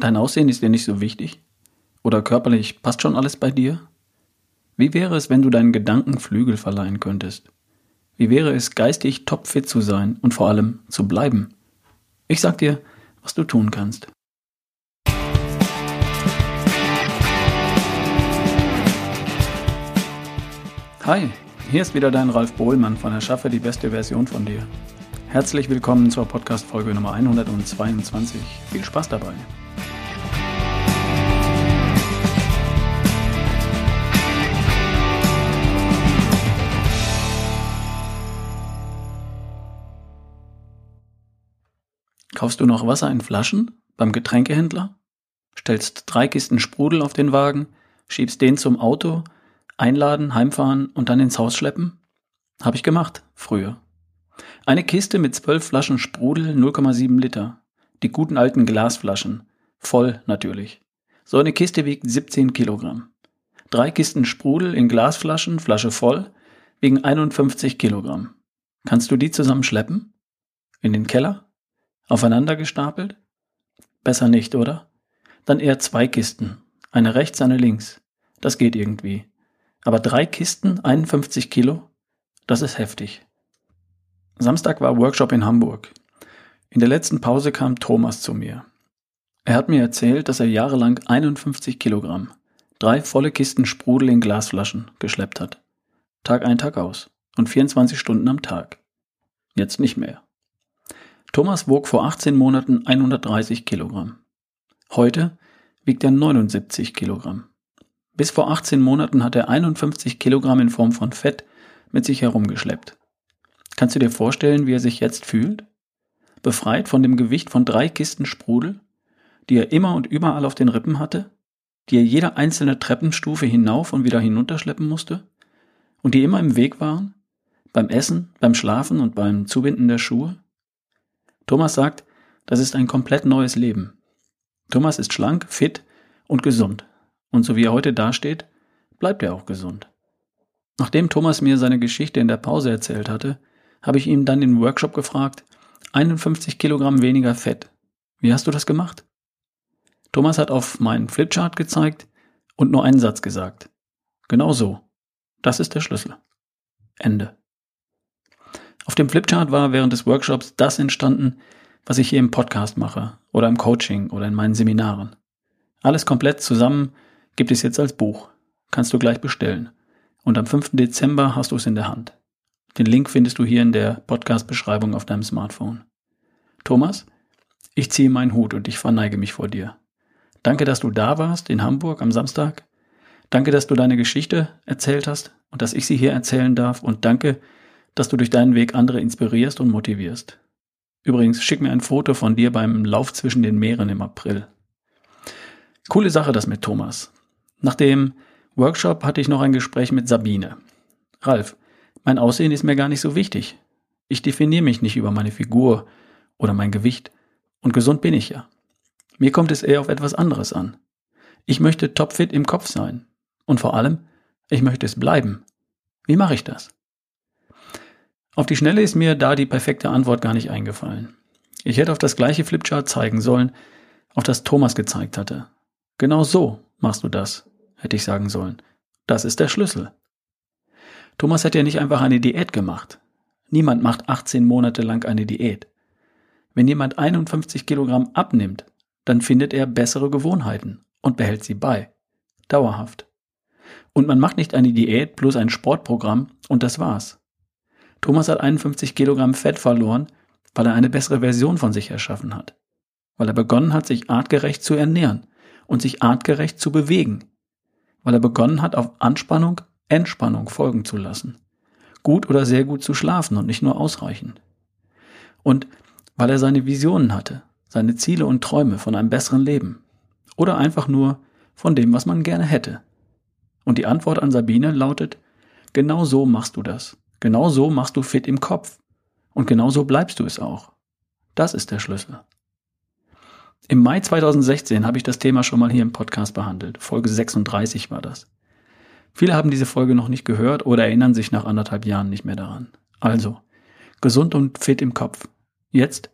Dein Aussehen ist dir nicht so wichtig? Oder körperlich passt schon alles bei dir? Wie wäre es, wenn du deinen Gedanken Flügel verleihen könntest? Wie wäre es, geistig topfit zu sein und vor allem zu bleiben? Ich sag dir, was du tun kannst. Hi, hier ist wieder dein Ralf Bohlmann von Erschaffe die beste Version von dir. Herzlich willkommen zur Podcast-Folge Nummer 122. Viel Spaß dabei! Kaufst du noch Wasser in Flaschen beim Getränkehändler? Stellst drei Kisten Sprudel auf den Wagen, schiebst den zum Auto, einladen, heimfahren und dann ins Haus schleppen? Hab ich gemacht, früher. Eine Kiste mit zwölf Flaschen Sprudel, 0,7 Liter. Die guten alten Glasflaschen. Voll natürlich. So eine Kiste wiegt 17 Kilogramm. Drei Kisten Sprudel in Glasflaschen, Flasche voll, wiegen 51 Kilogramm. Kannst du die zusammen schleppen? In den Keller? Aufeinander gestapelt? Besser nicht, oder? Dann eher zwei Kisten. Eine rechts, eine links. Das geht irgendwie. Aber drei Kisten, 51 Kilo? Das ist heftig. Samstag war Workshop in Hamburg. In der letzten Pause kam Thomas zu mir. Er hat mir erzählt, dass er jahrelang 51 Kilogramm, drei volle Kisten Sprudel in Glasflaschen geschleppt hat. Tag ein, Tag aus. Und 24 Stunden am Tag. Jetzt nicht mehr. Thomas wog vor 18 Monaten 130 Kilogramm. Heute wiegt er 79 Kilogramm. Bis vor 18 Monaten hat er 51 Kilogramm in Form von Fett mit sich herumgeschleppt. Kannst du dir vorstellen, wie er sich jetzt fühlt? Befreit von dem Gewicht von drei Kisten Sprudel, die er immer und überall auf den Rippen hatte, die er jede einzelne Treppenstufe hinauf und wieder hinunterschleppen musste und die immer im Weg waren, beim Essen, beim Schlafen und beim Zubinden der Schuhe? Thomas sagt, das ist ein komplett neues Leben. Thomas ist schlank, fit und gesund. Und so wie er heute dasteht, bleibt er auch gesund. Nachdem Thomas mir seine Geschichte in der Pause erzählt hatte, habe ich ihn dann im Workshop gefragt, 51 Kilogramm weniger Fett. Wie hast du das gemacht? Thomas hat auf meinen Flipchart gezeigt und nur einen Satz gesagt. Genau so. Das ist der Schlüssel. Ende. Auf dem Flipchart war während des Workshops das entstanden, was ich hier im Podcast mache oder im Coaching oder in meinen Seminaren. Alles komplett zusammen gibt es jetzt als Buch. Kannst du gleich bestellen. Und am 5. Dezember hast du es in der Hand. Den Link findest du hier in der Podcast-Beschreibung auf deinem Smartphone. Thomas, ich ziehe meinen Hut und ich verneige mich vor dir. Danke, dass du da warst in Hamburg am Samstag. Danke, dass du deine Geschichte erzählt hast und dass ich sie hier erzählen darf. Und danke, dass du durch deinen Weg andere inspirierst und motivierst. Übrigens, schick mir ein Foto von dir beim Lauf zwischen den Meeren im April. Coole Sache das mit Thomas. Nach dem Workshop hatte ich noch ein Gespräch mit Sabine. Ralf, mein Aussehen ist mir gar nicht so wichtig. Ich definiere mich nicht über meine Figur oder mein Gewicht. Und gesund bin ich ja. Mir kommt es eher auf etwas anderes an. Ich möchte topfit im Kopf sein. Und vor allem, ich möchte es bleiben. Wie mache ich das? Auf die Schnelle ist mir da die perfekte Antwort gar nicht eingefallen. Ich hätte auf das gleiche Flipchart zeigen sollen, auf das Thomas gezeigt hatte. Genau so machst du das, hätte ich sagen sollen. Das ist der Schlüssel. Thomas hat ja nicht einfach eine Diät gemacht. Niemand macht 18 Monate lang eine Diät. Wenn jemand 51 Kilogramm abnimmt, dann findet er bessere Gewohnheiten und behält sie bei. Dauerhaft. Und man macht nicht eine Diät plus ein Sportprogramm und das war's. Thomas hat 51 Kilogramm Fett verloren, weil er eine bessere Version von sich erschaffen hat. Weil er begonnen hat, sich artgerecht zu ernähren und sich artgerecht zu bewegen. Weil er begonnen hat, auf Anspannung Entspannung folgen zu lassen. Gut oder sehr gut zu schlafen und nicht nur ausreichend. Und weil er seine Visionen hatte, seine Ziele und Träume von einem besseren Leben. Oder einfach nur von dem, was man gerne hätte. Und die Antwort an Sabine lautet, genau so machst du das. Genau so machst du fit im Kopf. Und genau so bleibst du es auch. Das ist der Schlüssel. Im Mai 2016 habe ich das Thema schon mal hier im Podcast behandelt. Folge 36 war das. Viele haben diese Folge noch nicht gehört oder erinnern sich nach anderthalb Jahren nicht mehr daran. Also, gesund und fit im Kopf. Jetzt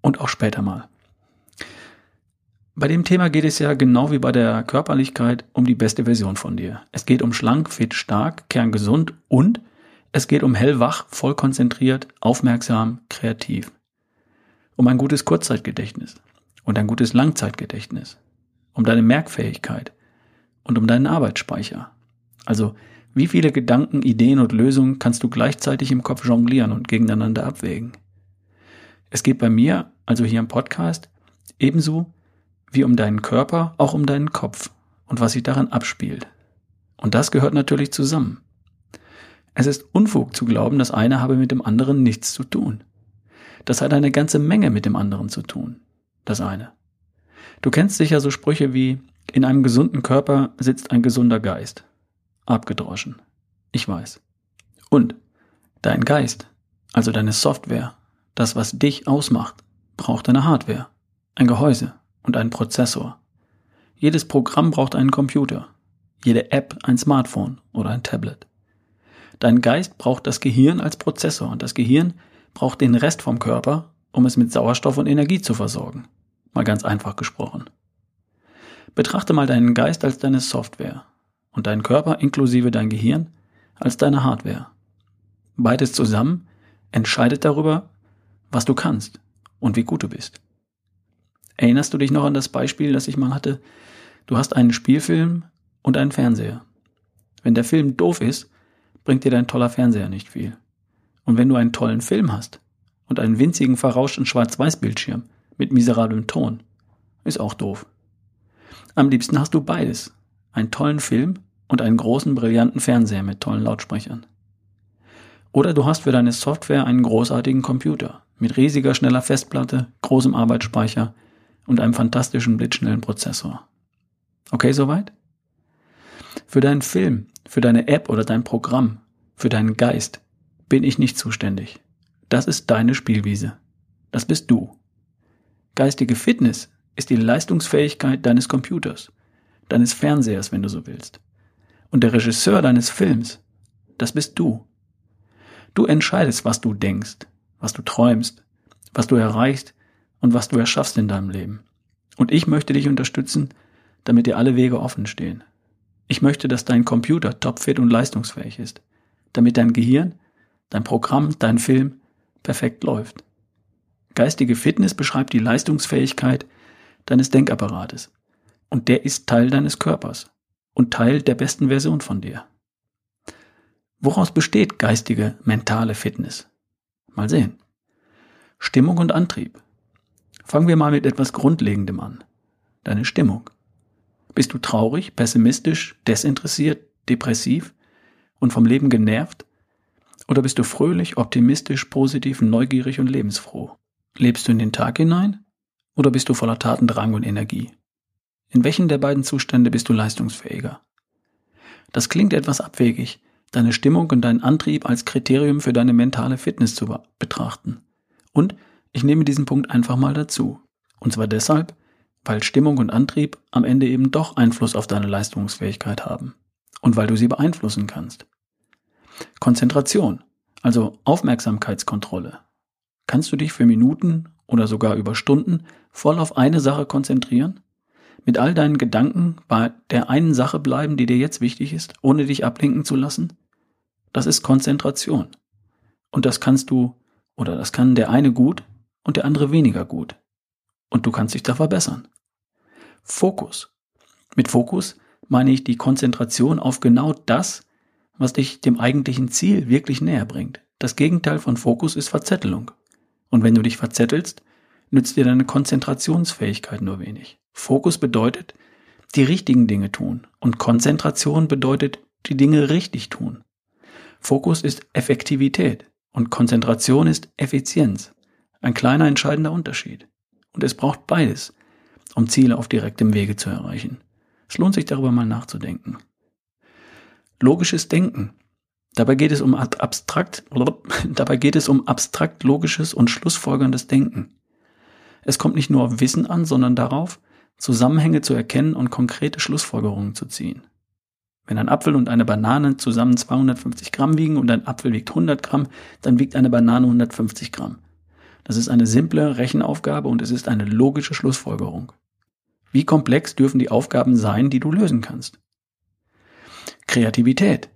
und auch später mal. Bei dem Thema geht es ja genau wie bei der Körperlichkeit um die beste Version von dir. Es geht um schlank, fit, stark, kerngesund und es geht um hellwach, voll konzentriert, aufmerksam, kreativ. Um ein gutes Kurzzeitgedächtnis und ein gutes Langzeitgedächtnis. Um deine Merkfähigkeit und um deinen Arbeitsspeicher. Also, wie viele Gedanken, Ideen und Lösungen kannst du gleichzeitig im Kopf jonglieren und gegeneinander abwägen? Es geht bei mir, also hier im Podcast, ebenso wie um deinen Körper, auch um deinen Kopf und was sich daran abspielt. Und das gehört natürlich zusammen. Es ist Unfug zu glauben, das eine habe mit dem anderen nichts zu tun. Das hat eine ganze Menge mit dem anderen zu tun. Das eine. Du kennst sicher so Sprüche wie, in einem gesunden Körper sitzt ein gesunder Geist. Abgedroschen. Ich weiß. Und dein Geist, also deine Software, das, was dich ausmacht, braucht eine Hardware, ein Gehäuse, und einen Prozessor. Jedes Programm braucht einen Computer, jede App ein Smartphone oder ein Tablet. Dein Geist braucht das Gehirn als Prozessor und das Gehirn braucht den Rest vom Körper, um es mit Sauerstoff und Energie zu versorgen. Mal ganz einfach gesprochen. Betrachte mal deinen Geist als deine Software und deinen Körper inklusive dein Gehirn als deine Hardware. Beides zusammen entscheidet darüber, was du kannst und wie gut du bist. Erinnerst du dich noch an das Beispiel, das ich mal hatte? Du hast einen Spielfilm und einen Fernseher. Wenn der Film doof ist, bringt dir dein toller Fernseher nicht viel. Und wenn du einen tollen Film hast und einen winzigen verrauschten Schwarz-Weiß-Bildschirm mit miserablem Ton, ist auch doof. Am liebsten hast du beides. Einen tollen Film und einen großen, brillanten Fernseher mit tollen Lautsprechern. Oder du hast für deine Software einen großartigen Computer mit riesiger, schneller Festplatte, großem Arbeitsspeicher, und einem fantastischen blitzschnellen Prozessor. Okay, soweit? Für deinen Film, für deine App oder dein Programm, für deinen Geist bin ich nicht zuständig. Das ist deine Spielwiese. Das bist du. Geistige Fitness ist die Leistungsfähigkeit deines Computers, deines Fernsehers, wenn du so willst. Und der Regisseur deines Films, das bist du. Du entscheidest, was du denkst, was du träumst, was du erreichst, und was du erschaffst in deinem Leben. Und ich möchte dich unterstützen, damit dir alle Wege offen stehen. Ich möchte, dass dein Computer topfit und leistungsfähig ist, damit dein Gehirn, dein Programm, dein Film perfekt läuft. Geistige Fitness beschreibt die Leistungsfähigkeit deines Denkapparates. Und der ist Teil deines Körpers und Teil der besten Version von dir. Woraus besteht geistige, mentale Fitness? Mal sehen. Stimmung und Antrieb, Fangen wir mal mit etwas Grundlegendem an. Deine Stimmung. Bist du traurig, pessimistisch, desinteressiert, depressiv und vom Leben genervt? Oder bist du fröhlich, optimistisch, positiv, neugierig und lebensfroh? Lebst du in den Tag hinein? Oder bist du voller Tatendrang und Energie? In welchen der beiden Zustände bist du leistungsfähiger? Das klingt etwas abwegig, deine Stimmung und deinen Antrieb als Kriterium für deine mentale Fitness zu betrachten. Und ich nehme diesen Punkt einfach mal dazu. Und zwar deshalb, weil Stimmung und Antrieb am Ende eben doch Einfluss auf deine Leistungsfähigkeit haben. Und weil du sie beeinflussen kannst. Konzentration, also Aufmerksamkeitskontrolle. Kannst du dich für Minuten oder sogar über Stunden voll auf eine Sache konzentrieren? Mit all deinen Gedanken bei der einen Sache bleiben, die dir jetzt wichtig ist, ohne dich ablenken zu lassen? Das ist Konzentration. Und das kannst du, oder das kann der eine gut und der andere weniger gut. Und du kannst dich da verbessern. Fokus. Mit Fokus meine ich die Konzentration auf genau das, was dich dem eigentlichen Ziel wirklich näher bringt. Das Gegenteil von Fokus ist Verzettelung. Und wenn du dich verzettelst, nützt dir deine Konzentrationsfähigkeit nur wenig. Fokus bedeutet, die richtigen Dinge tun. Und Konzentration bedeutet, die Dinge richtig tun. Fokus ist Effektivität und Konzentration ist Effizienz. Ein kleiner entscheidender Unterschied. Und es braucht beides, um Ziele auf direktem Wege zu erreichen. Es lohnt sich darüber mal nachzudenken. Logisches Denken. Dabei geht es um abstrakt, dabei geht es um abstrakt logisches und schlussfolgerndes Denken. Es kommt nicht nur auf Wissen an, sondern darauf, Zusammenhänge zu erkennen und konkrete Schlussfolgerungen zu ziehen. Wenn ein Apfel und eine Banane zusammen 250 Gramm wiegen und ein Apfel wiegt 100 Gramm, dann wiegt eine Banane 150 Gramm. Das ist eine simple Rechenaufgabe und es ist eine logische Schlussfolgerung. Wie komplex dürfen die Aufgaben sein, die du lösen kannst? Kreativität.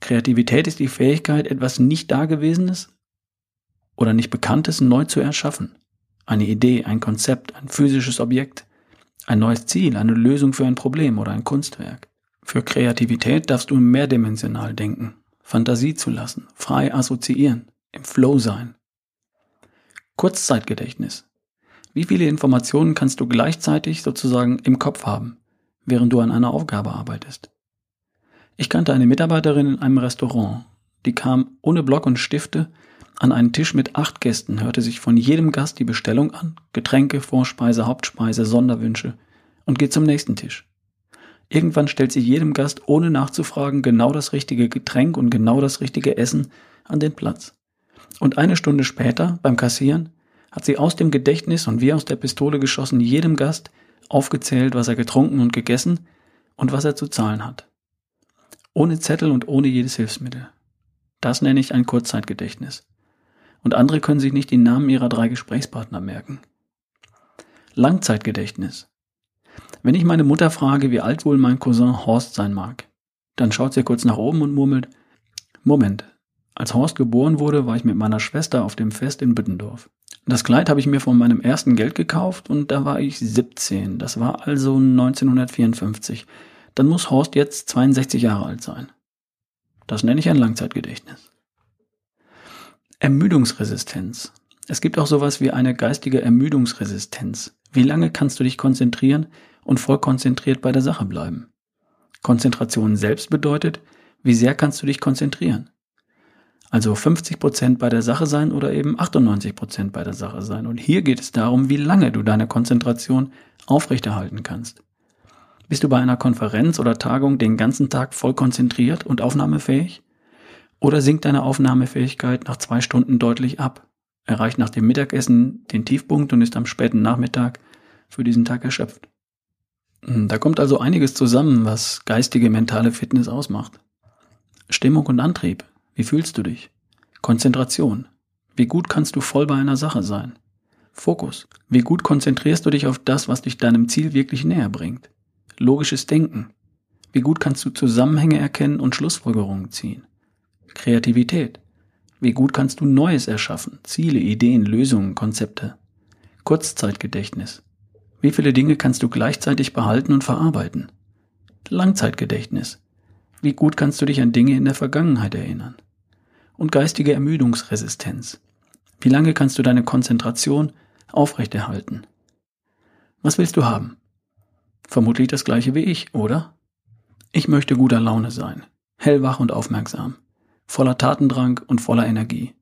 Kreativität ist die Fähigkeit, etwas nicht Dagewesenes oder nicht Bekanntes neu zu erschaffen. Eine Idee, ein Konzept, ein physisches Objekt, ein neues Ziel, eine Lösung für ein Problem oder ein Kunstwerk. Für Kreativität darfst du mehrdimensional denken, Fantasie zu lassen, frei assoziieren, im Flow sein. Kurzzeitgedächtnis. Wie viele Informationen kannst du gleichzeitig sozusagen im Kopf haben, während du an einer Aufgabe arbeitest? Ich kannte eine Mitarbeiterin in einem Restaurant, die kam ohne Block und Stifte an einen Tisch mit acht Gästen, hörte sich von jedem Gast die Bestellung an, Getränke, Vorspeise, Hauptspeise, Sonderwünsche und geht zum nächsten Tisch. Irgendwann stellt sie jedem Gast, ohne nachzufragen, genau das richtige Getränk und genau das richtige Essen an den Platz. Und eine Stunde später, beim Kassieren, hat sie aus dem Gedächtnis und wie aus der Pistole geschossen jedem Gast aufgezählt, was er getrunken und gegessen und was er zu zahlen hat. Ohne Zettel und ohne jedes Hilfsmittel. Das nenne ich ein Kurzzeitgedächtnis. Und andere können sich nicht die Namen ihrer drei Gesprächspartner merken. Langzeitgedächtnis. Wenn ich meine Mutter frage, wie alt wohl mein Cousin Horst sein mag, dann schaut sie kurz nach oben und murmelt, Moment, als Horst geboren wurde, war ich mit meiner Schwester auf dem Fest in Büttendorf. Das Kleid habe ich mir von meinem ersten Geld gekauft und da war ich 17. Das war also 1954. Dann muss Horst jetzt 62 Jahre alt sein. Das nenne ich ein Langzeitgedächtnis. Ermüdungsresistenz. Es gibt auch sowas wie eine geistige Ermüdungsresistenz. Wie lange kannst du dich konzentrieren und voll konzentriert bei der Sache bleiben? Konzentration selbst bedeutet, wie sehr kannst du dich konzentrieren? Also 50 Prozent bei der Sache sein oder eben 98 Prozent bei der Sache sein. Und hier geht es darum, wie lange du deine Konzentration aufrechterhalten kannst. Bist du bei einer Konferenz oder Tagung den ganzen Tag voll konzentriert und aufnahmefähig? Oder sinkt deine Aufnahmefähigkeit nach zwei Stunden deutlich ab? Erreicht nach dem Mittagessen den Tiefpunkt und ist am späten Nachmittag für diesen Tag erschöpft. Hm, da kommt also einiges zusammen, was geistige mentale Fitness ausmacht. Stimmung und Antrieb, wie fühlst du dich? Konzentration. Wie gut kannst du voll bei einer Sache sein? Fokus. Wie gut konzentrierst du dich auf das, was dich deinem Ziel wirklich näher bringt? Logisches Denken. Wie gut kannst du Zusammenhänge erkennen und Schlussfolgerungen ziehen? Kreativität. Wie gut kannst du Neues erschaffen? Ziele, Ideen, Lösungen, Konzepte. Kurzzeitgedächtnis. Wie viele Dinge kannst du gleichzeitig behalten und verarbeiten? Langzeitgedächtnis. Wie gut kannst du dich an Dinge in der Vergangenheit erinnern? Und geistige Ermüdungsresistenz. Wie lange kannst du deine Konzentration aufrechterhalten? Was willst du haben? Vermutlich das gleiche wie ich, oder? Ich möchte guter Laune sein, hellwach und aufmerksam, voller Tatendrang und voller Energie.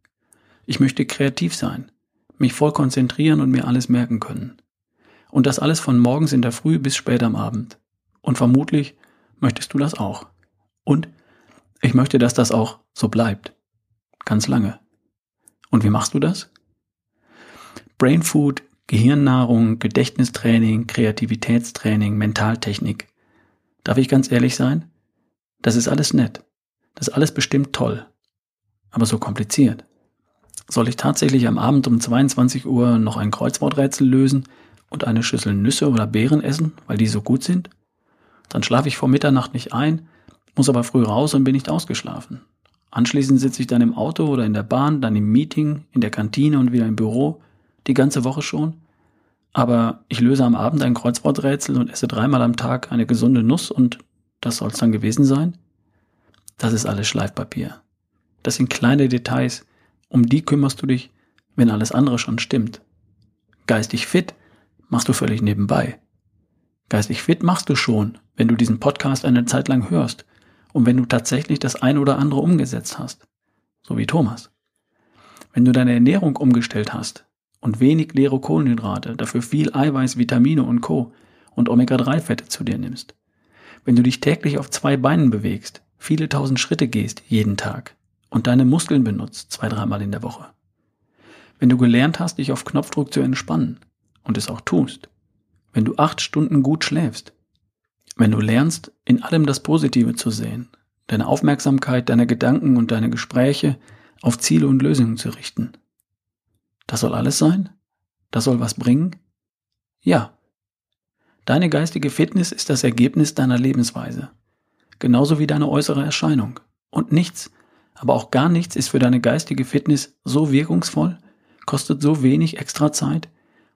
Ich möchte kreativ sein, mich voll konzentrieren und mir alles merken können. Und das alles von morgens in der Früh bis spät am Abend. Und vermutlich möchtest du das auch. Und ich möchte, dass das auch so bleibt. Ganz lange. Und wie machst du das? Brain Food, Gehirnnahrung, Gedächtnistraining, Kreativitätstraining, Mentaltechnik. Darf ich ganz ehrlich sein? Das ist alles nett. Das ist alles bestimmt toll. Aber so kompliziert. Soll ich tatsächlich am Abend um 22 Uhr noch ein Kreuzworträtsel lösen und eine Schüssel Nüsse oder Beeren essen, weil die so gut sind? Dann schlafe ich vor Mitternacht nicht ein, muss aber früh raus und bin nicht ausgeschlafen. Anschließend sitze ich dann im Auto oder in der Bahn, dann im Meeting, in der Kantine und wieder im Büro, die ganze Woche schon. Aber ich löse am Abend ein Kreuzworträtsel und esse dreimal am Tag eine gesunde Nuss und das soll es dann gewesen sein? Das ist alles Schleifpapier. Das sind kleine Details, um die kümmerst du dich, wenn alles andere schon stimmt. Geistig fit machst du völlig nebenbei. Geistig fit machst du schon, wenn du diesen Podcast eine Zeit lang hörst und wenn du tatsächlich das eine oder andere umgesetzt hast, so wie Thomas. Wenn du deine Ernährung umgestellt hast und wenig leere Kohlenhydrate, dafür viel Eiweiß, Vitamine und Co. und Omega-3-Fette zu dir nimmst. Wenn du dich täglich auf zwei Beinen bewegst, viele tausend Schritte gehst jeden Tag und deine Muskeln benutzt, zwei, dreimal in der Woche. Wenn du gelernt hast, dich auf Knopfdruck zu entspannen und es auch tust. Wenn du acht Stunden gut schläfst wenn du lernst, in allem das Positive zu sehen, deine Aufmerksamkeit, deine Gedanken und deine Gespräche auf Ziele und Lösungen zu richten. Das soll alles sein? Das soll was bringen? Ja. Deine geistige Fitness ist das Ergebnis deiner Lebensweise. Genauso wie deine äußere Erscheinung. Und nichts, aber auch gar nichts ist für deine geistige Fitness so wirkungsvoll, kostet so wenig extra Zeit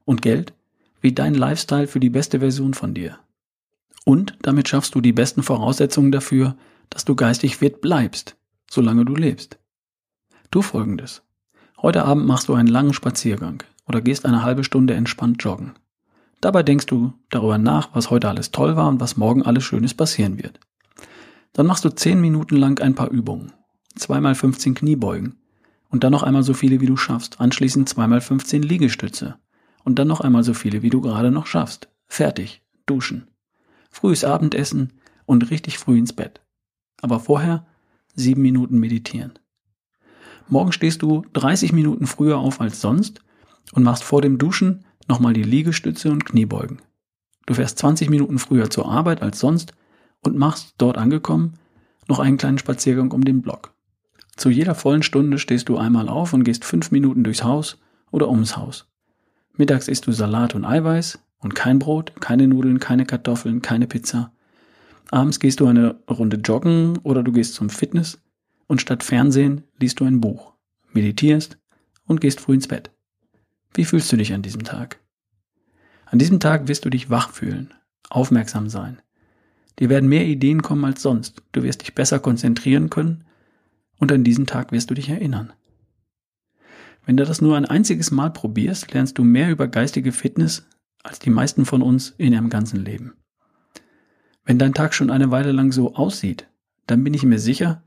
und Geld wie dein Lifestyle für die beste Version von dir. Und damit schaffst du die besten Voraussetzungen dafür, dass du geistig fit bleibst, solange du lebst. Tu folgendes. Heute Abend machst du einen langen Spaziergang oder gehst eine halbe Stunde entspannt joggen. Dabei denkst du darüber nach, was heute alles toll war und was morgen alles Schönes passieren wird. Dann machst du zehn Minuten lang ein paar Übungen. Zweimal 15 Kniebeugen. Und dann noch einmal so viele, wie du schaffst. Anschließend zweimal 15 Liegestütze. Und dann noch einmal so viele, wie du gerade noch schaffst. Fertig. Duschen. Frühes Abendessen und richtig früh ins Bett. Aber vorher sieben Minuten meditieren. Morgen stehst du 30 Minuten früher auf als sonst und machst vor dem Duschen nochmal die Liegestütze und Kniebeugen. Du fährst 20 Minuten früher zur Arbeit als sonst und machst, dort angekommen, noch einen kleinen Spaziergang um den Block. Zu jeder vollen Stunde stehst du einmal auf und gehst fünf Minuten durchs Haus oder ums Haus. Mittags isst du Salat und Eiweiß und kein Brot, keine Nudeln, keine Kartoffeln, keine Pizza. Abends gehst du eine Runde joggen oder du gehst zum Fitness und statt Fernsehen liest du ein Buch, meditierst und gehst früh ins Bett. Wie fühlst du dich an diesem Tag? An diesem Tag wirst du dich wach fühlen, aufmerksam sein, Dir werden mehr Ideen kommen als sonst. Du wirst dich besser konzentrieren können und an diesen Tag wirst du dich erinnern. Wenn du das nur ein einziges Mal probierst, lernst du mehr über geistige Fitness als die meisten von uns in ihrem ganzen Leben. Wenn dein Tag schon eine Weile lang so aussieht, dann bin ich mir sicher,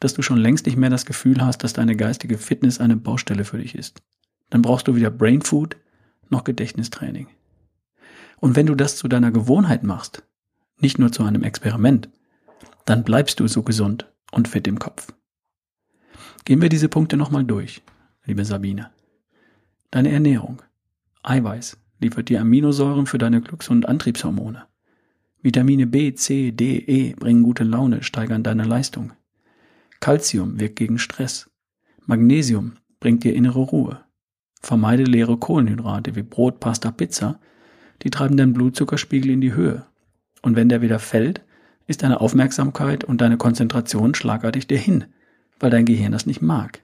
dass du schon längst nicht mehr das Gefühl hast, dass deine geistige Fitness eine Baustelle für dich ist. Dann brauchst du weder Brain Food noch Gedächtnistraining. Und wenn du das zu deiner Gewohnheit machst, nicht nur zu einem Experiment, dann bleibst du so gesund und fit im Kopf. Gehen wir diese Punkte nochmal durch, liebe Sabine. Deine Ernährung. Eiweiß liefert dir Aminosäuren für deine Glücks- und Antriebshormone. Vitamine B, C, D, E bringen gute Laune, steigern deine Leistung. Calcium wirkt gegen Stress. Magnesium bringt dir innere Ruhe. Vermeide leere Kohlenhydrate wie Brot, Pasta, Pizza. Die treiben deinen Blutzuckerspiegel in die Höhe und wenn der wieder fällt, ist deine Aufmerksamkeit und deine Konzentration schlagartig dahin, weil dein Gehirn das nicht mag.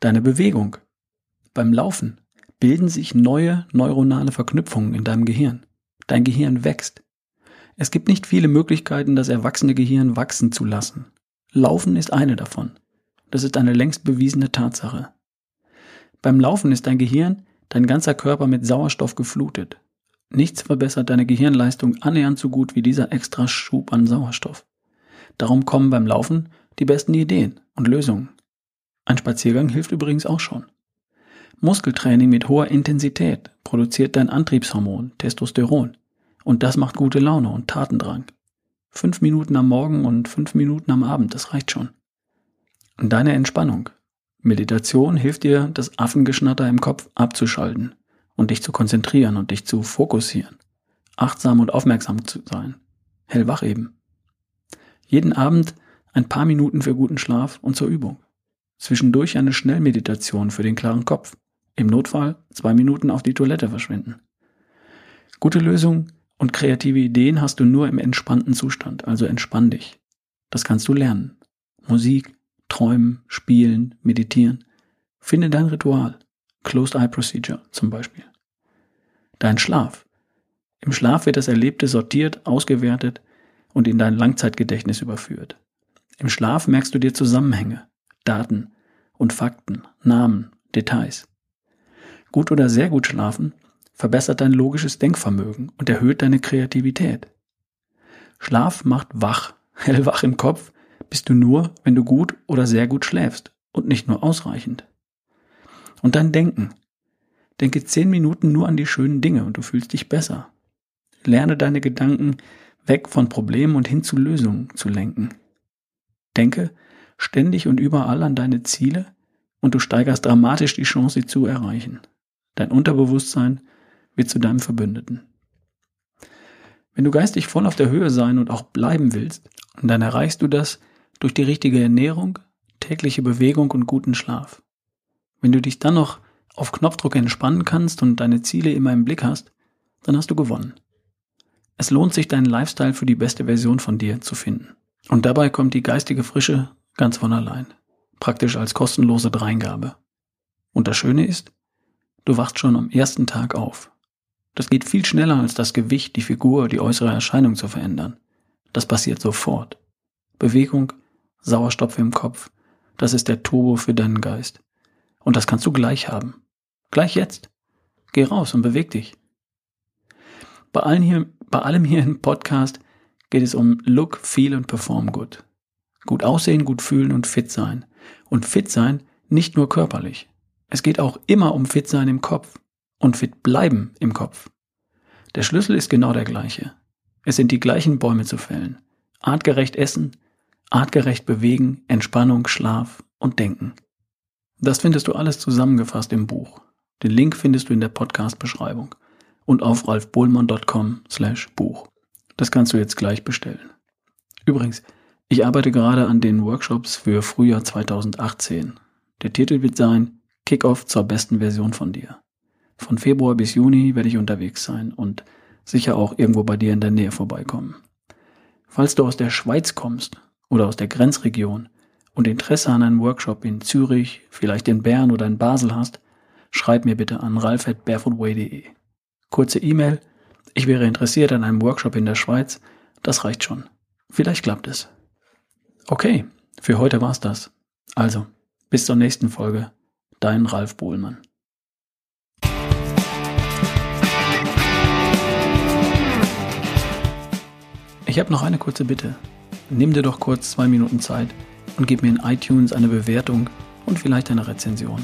Deine Bewegung. Beim Laufen bilden sich neue neuronale Verknüpfungen in deinem Gehirn. Dein Gehirn wächst. Es gibt nicht viele Möglichkeiten, das erwachsene Gehirn wachsen zu lassen. Laufen ist eine davon. Das ist eine längst bewiesene Tatsache. Beim Laufen ist dein Gehirn, dein ganzer Körper mit Sauerstoff geflutet. Nichts verbessert deine Gehirnleistung annähernd so gut wie dieser extra Schub an Sauerstoff. Darum kommen beim Laufen die besten Ideen und Lösungen. Ein Spaziergang hilft übrigens auch schon. Muskeltraining mit hoher Intensität produziert dein Antriebshormon Testosteron und das macht gute Laune und Tatendrang. Fünf Minuten am Morgen und fünf Minuten am Abend, das reicht schon. Deine Entspannung. Meditation hilft dir, das Affengeschnatter im Kopf abzuschalten und dich zu konzentrieren und dich zu fokussieren. Achtsam und aufmerksam zu sein. Hellwach eben. Jeden Abend ein paar Minuten für guten Schlaf und zur Übung. Zwischendurch eine Schnellmeditation für den klaren Kopf. Im Notfall zwei Minuten auf die Toilette verschwinden. Gute Lösungen und kreative Ideen hast du nur im entspannten Zustand, also entspann dich. Das kannst du lernen. Musik, träumen, spielen, meditieren. Finde dein Ritual. Closed Eye Procedure zum Beispiel. Dein Schlaf. Im Schlaf wird das Erlebte sortiert, ausgewertet und in dein Langzeitgedächtnis überführt. Im Schlaf merkst du dir Zusammenhänge, Daten und Fakten, Namen, Details. Gut oder sehr gut schlafen verbessert dein logisches Denkvermögen und erhöht deine Kreativität. Schlaf macht wach, hellwach im Kopf bist du nur, wenn du gut oder sehr gut schläfst und nicht nur ausreichend. Und dann denken. Denke zehn Minuten nur an die schönen Dinge und du fühlst dich besser. Lerne deine Gedanken weg von Problemen und hin zu Lösungen zu lenken. Denke ständig und überall an deine Ziele und du steigerst dramatisch die Chance, sie zu erreichen. Dein Unterbewusstsein wird zu deinem Verbündeten. Wenn du geistig voll auf der Höhe sein und auch bleiben willst, dann erreichst du das durch die richtige Ernährung, tägliche Bewegung und guten Schlaf. Wenn du dich dann noch auf Knopfdruck entspannen kannst und deine Ziele immer im Blick hast, dann hast du gewonnen. Es lohnt sich, deinen Lifestyle für die beste Version von dir zu finden. Und dabei kommt die geistige Frische ganz von allein. Praktisch als kostenlose Dreingabe. Und das Schöne ist, du wachst schon am ersten Tag auf. Das geht viel schneller als das Gewicht, die Figur, die äußere Erscheinung zu verändern. Das passiert sofort. Bewegung, Sauerstoff im Kopf, das ist der Turbo für deinen Geist. Und das kannst du gleich haben. Gleich jetzt. Geh raus und beweg dich. Bei, allen hier, bei allem hier im Podcast geht es um Look, Feel und Perform Good. Gut aussehen, gut fühlen und fit sein. Und fit sein nicht nur körperlich. Es geht auch immer um fit sein im Kopf und fit bleiben im Kopf. Der Schlüssel ist genau der gleiche. Es sind die gleichen Bäume zu fällen. Artgerecht essen, artgerecht bewegen, Entspannung, Schlaf und Denken. Das findest du alles zusammengefasst im Buch. Den Link findest du in der Podcast-Beschreibung und auf ralfbohlmann.com slash Buch. Das kannst du jetzt gleich bestellen. Übrigens, ich arbeite gerade an den Workshops für Frühjahr 2018. Der Titel wird sein Kickoff zur besten Version von dir. Von Februar bis Juni werde ich unterwegs sein und sicher auch irgendwo bei dir in der Nähe vorbeikommen. Falls du aus der Schweiz kommst oder aus der Grenzregion und Interesse an einem Workshop in Zürich, vielleicht in Bern oder in Basel hast, schreib mir bitte an ralf.barefootway.de. Kurze E-Mail, ich wäre interessiert an einem Workshop in der Schweiz, das reicht schon. Vielleicht klappt es. Okay, für heute war's das. Also, bis zur nächsten Folge. Dein Ralf Bohlmann. Ich habe noch eine kurze Bitte. Nimm dir doch kurz zwei Minuten Zeit und gib mir in iTunes eine Bewertung und vielleicht eine Rezension.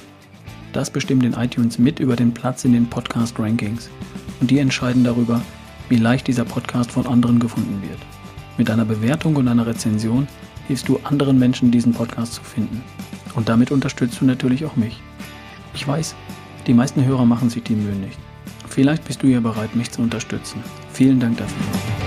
Das bestimmt in iTunes mit über den Platz in den Podcast-Rankings und die entscheiden darüber, wie leicht dieser Podcast von anderen gefunden wird. Mit einer Bewertung und einer Rezension hilfst du anderen Menschen, diesen Podcast zu finden. Und damit unterstützt du natürlich auch mich. Ich weiß, die meisten Hörer machen sich die Mühe nicht. Vielleicht bist du ja bereit, mich zu unterstützen. Vielen Dank dafür.